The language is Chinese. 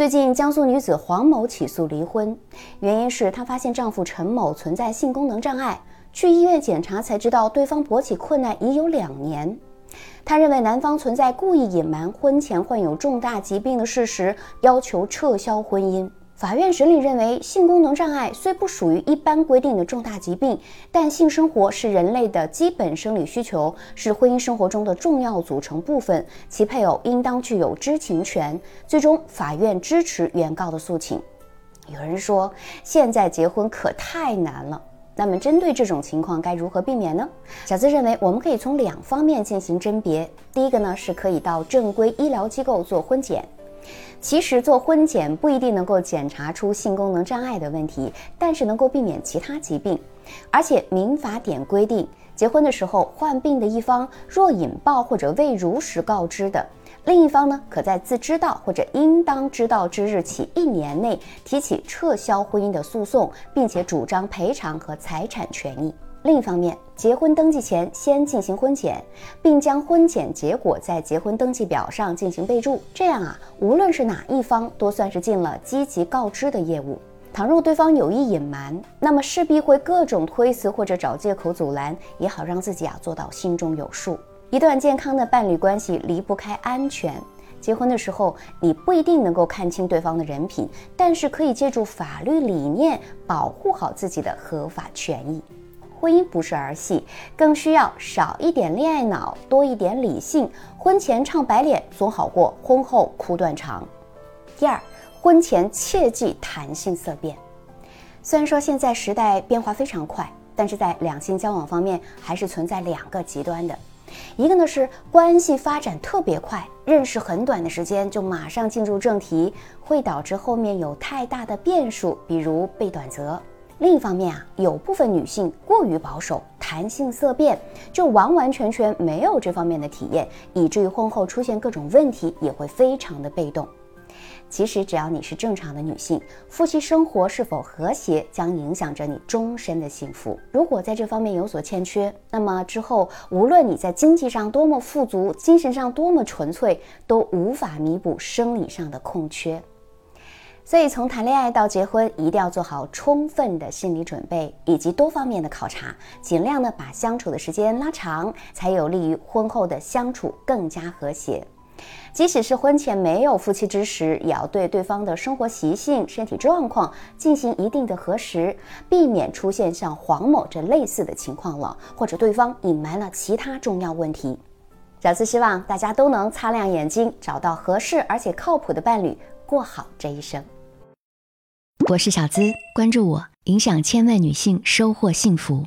最近，江苏女子黄某起诉离婚，原因是她发现丈夫陈某存在性功能障碍，去医院检查才知道对方勃起困难已有两年。她认为男方存在故意隐瞒婚前患有重大疾病的事实，要求撤销婚姻。法院审理认为，性功能障碍虽不属于一般规定的重大疾病，但性生活是人类的基本生理需求，是婚姻生活中的重要组成部分，其配偶应当具有知情权。最终，法院支持原告的诉请。有人说，现在结婚可太难了。那么，针对这种情况，该如何避免呢？小资认为，我们可以从两方面进行甄别。第一个呢，是可以到正规医疗机构做婚检。其实做婚检不一定能够检查出性功能障碍的问题，但是能够避免其他疾病。而且民法典规定，结婚的时候患病的一方若引爆或者未如实告知的，另一方呢，可在自知道或者应当知道之日起一年内提起撤销婚姻的诉讼，并且主张赔偿和财产权益。另一方面，结婚登记前先进行婚检，并将婚检结果在结婚登记表上进行备注，这样啊，无论是哪一方，都算是尽了积极告知的业务。倘若对方有意隐瞒，那么势必会各种推辞或者找借口阻拦，也好让自己啊做到心中有数。一段健康的伴侣关系离不开安全。结婚的时候，你不一定能够看清对方的人品，但是可以借助法律理念保护好自己的合法权益。婚姻不是儿戏，更需要少一点恋爱脑，多一点理性。婚前唱白脸总好过婚后哭断肠。第二，婚前切忌谈性色变。虽然说现在时代变化非常快，但是在两性交往方面还是存在两个极端的。一个呢是关系发展特别快，认识很短的时间就马上进入正题，会导致后面有太大的变数，比如被短择。另一方面啊，有部分女性过于保守，谈性色变，就完完全全没有这方面的体验，以至于婚后出现各种问题，也会非常的被动。其实只要你是正常的女性，夫妻生活是否和谐，将影响着你终身的幸福。如果在这方面有所欠缺，那么之后无论你在经济上多么富足，精神上多么纯粹，都无法弥补生理上的空缺。所以，从谈恋爱到结婚，一定要做好充分的心理准备以及多方面的考察，尽量呢把相处的时间拉长，才有利于婚后的相处更加和谐。即使是婚前没有夫妻之实，也要对对方的生活习性、身体状况进行一定的核实，避免出现像黄某这类似的情况了，或者对方隐瞒了其他重要问题。小资希望大家都能擦亮眼睛，找到合适而且靠谱的伴侣，过好这一生。我是小资，关注我，影响千万女性，收获幸福。